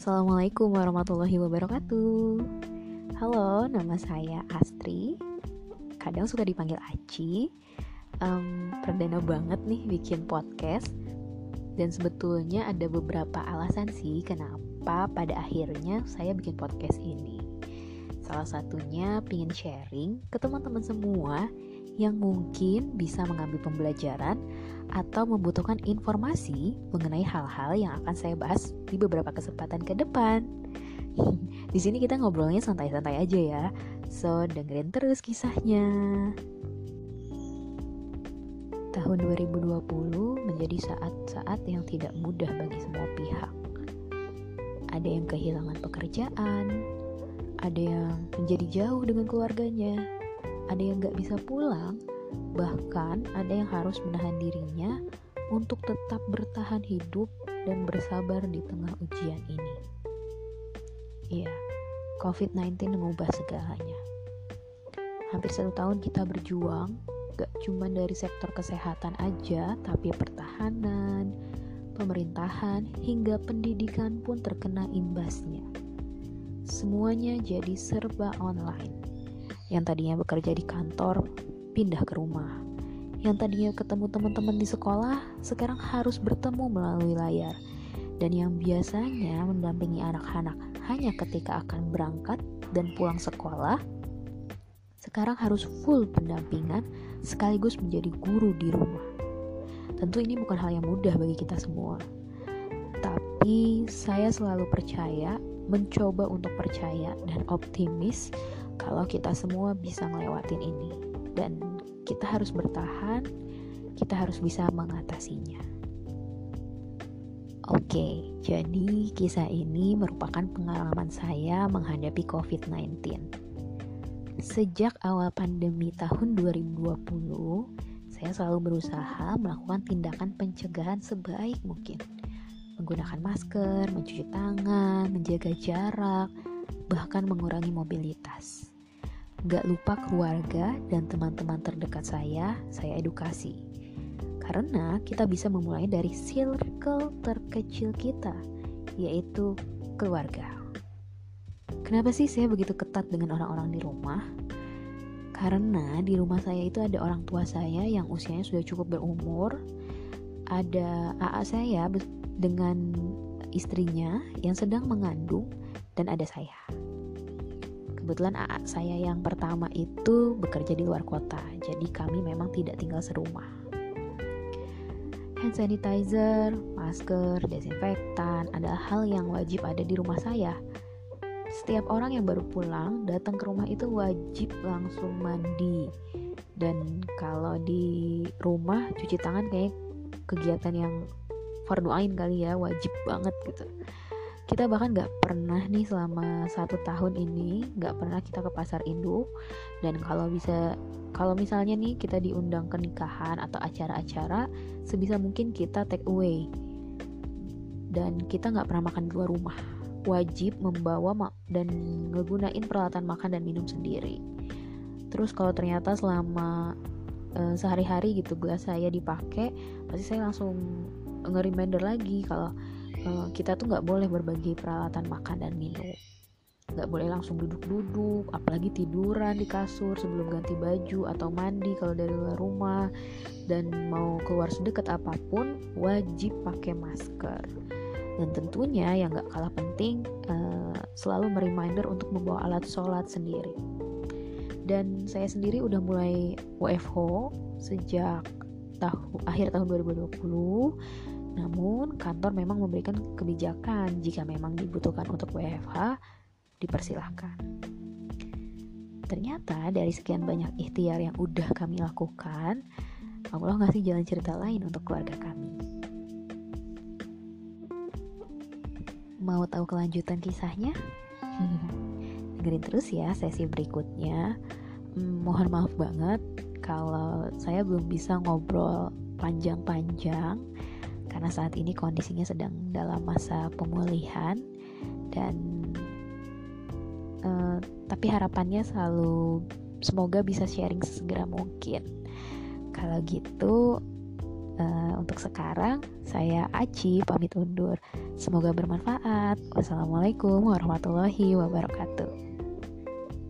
Assalamualaikum warahmatullahi wabarakatuh. Halo, nama saya Astri. Kadang suka dipanggil Aci. Um, Perdana banget nih bikin podcast. Dan sebetulnya ada beberapa alasan sih Kenapa pada akhirnya saya bikin podcast ini. Salah satunya pingin sharing ke teman-teman semua Yang mungkin bisa mengambil pembelajaran atau membutuhkan informasi mengenai hal-hal yang akan saya bahas di beberapa kesempatan ke depan. di sini kita ngobrolnya santai-santai aja ya. So, dengerin terus kisahnya. Tahun 2020 menjadi saat-saat yang tidak mudah bagi semua pihak. Ada yang kehilangan pekerjaan, ada yang menjadi jauh dengan keluarganya, ada yang gak bisa pulang, Bahkan ada yang harus menahan dirinya untuk tetap bertahan hidup dan bersabar di tengah ujian ini. Iya, COVID-19 mengubah segalanya. Hampir satu tahun kita berjuang, gak cuma dari sektor kesehatan aja, tapi pertahanan, pemerintahan, hingga pendidikan pun terkena imbasnya. Semuanya jadi serba online. Yang tadinya bekerja di kantor pindah ke rumah. Yang tadinya ketemu teman-teman di sekolah, sekarang harus bertemu melalui layar. Dan yang biasanya mendampingi anak-anak hanya ketika akan berangkat dan pulang sekolah, sekarang harus full pendampingan sekaligus menjadi guru di rumah. Tentu ini bukan hal yang mudah bagi kita semua. Tapi saya selalu percaya, mencoba untuk percaya dan optimis kalau kita semua bisa ngelewatin ini dan kita harus bertahan, kita harus bisa mengatasinya. Oke, jadi kisah ini merupakan pengalaman saya menghadapi COVID-19. Sejak awal pandemi tahun 2020, saya selalu berusaha melakukan tindakan pencegahan sebaik mungkin. Menggunakan masker, mencuci tangan, menjaga jarak, bahkan mengurangi mobilitas. Gak lupa keluarga dan teman-teman terdekat saya, saya edukasi. Karena kita bisa memulai dari circle terkecil kita, yaitu keluarga. Kenapa sih saya begitu ketat dengan orang-orang di rumah? Karena di rumah saya itu ada orang tua saya yang usianya sudah cukup berumur, ada AA saya dengan istrinya yang sedang mengandung, dan ada saya kebetulan AA saya yang pertama itu bekerja di luar kota, jadi kami memang tidak tinggal serumah. Hand sanitizer, masker, desinfektan adalah hal yang wajib ada di rumah saya. Setiap orang yang baru pulang datang ke rumah itu wajib langsung mandi. Dan kalau di rumah cuci tangan kayak kegiatan yang fardu ain kali ya, wajib banget gitu kita bahkan nggak pernah nih selama satu tahun ini nggak pernah kita ke pasar induk dan kalau bisa kalau misalnya nih kita diundang ke nikahan atau acara-acara sebisa mungkin kita take away. Dan kita nggak pernah makan di luar rumah. Wajib membawa dan ngegunain peralatan makan dan minum sendiri. Terus kalau ternyata selama uh, sehari-hari gitu gelas saya dipakai pasti saya langsung nge-reminder lagi kalau uh, kita tuh nggak boleh berbagi peralatan makan dan minum. Nggak boleh langsung duduk-duduk apalagi tiduran di kasur sebelum ganti baju atau mandi kalau dari luar rumah. Dan mau keluar sedekat apa pun wajib pakai masker. Dan tentunya yang nggak kalah penting uh, selalu mereminder untuk membawa alat sholat sendiri. Dan saya sendiri udah mulai WFH sejak tahu akhir tahun 2020 namun, kantor memang memberikan kebijakan jika memang dibutuhkan untuk WFH, dipersilahkan. Ternyata dari sekian banyak ikhtiar yang udah kami lakukan, Allah ngasih jalan cerita lain untuk keluarga kami. Mau tahu kelanjutan kisahnya? Dengerin terus ya sesi berikutnya. Hmm, mohon maaf banget kalau saya belum bisa ngobrol panjang-panjang karena saat ini kondisinya sedang dalam masa pemulihan dan uh, tapi harapannya selalu semoga bisa sharing sesegera mungkin kalau gitu uh, untuk sekarang, saya Aci pamit undur. Semoga bermanfaat. Wassalamualaikum warahmatullahi wabarakatuh.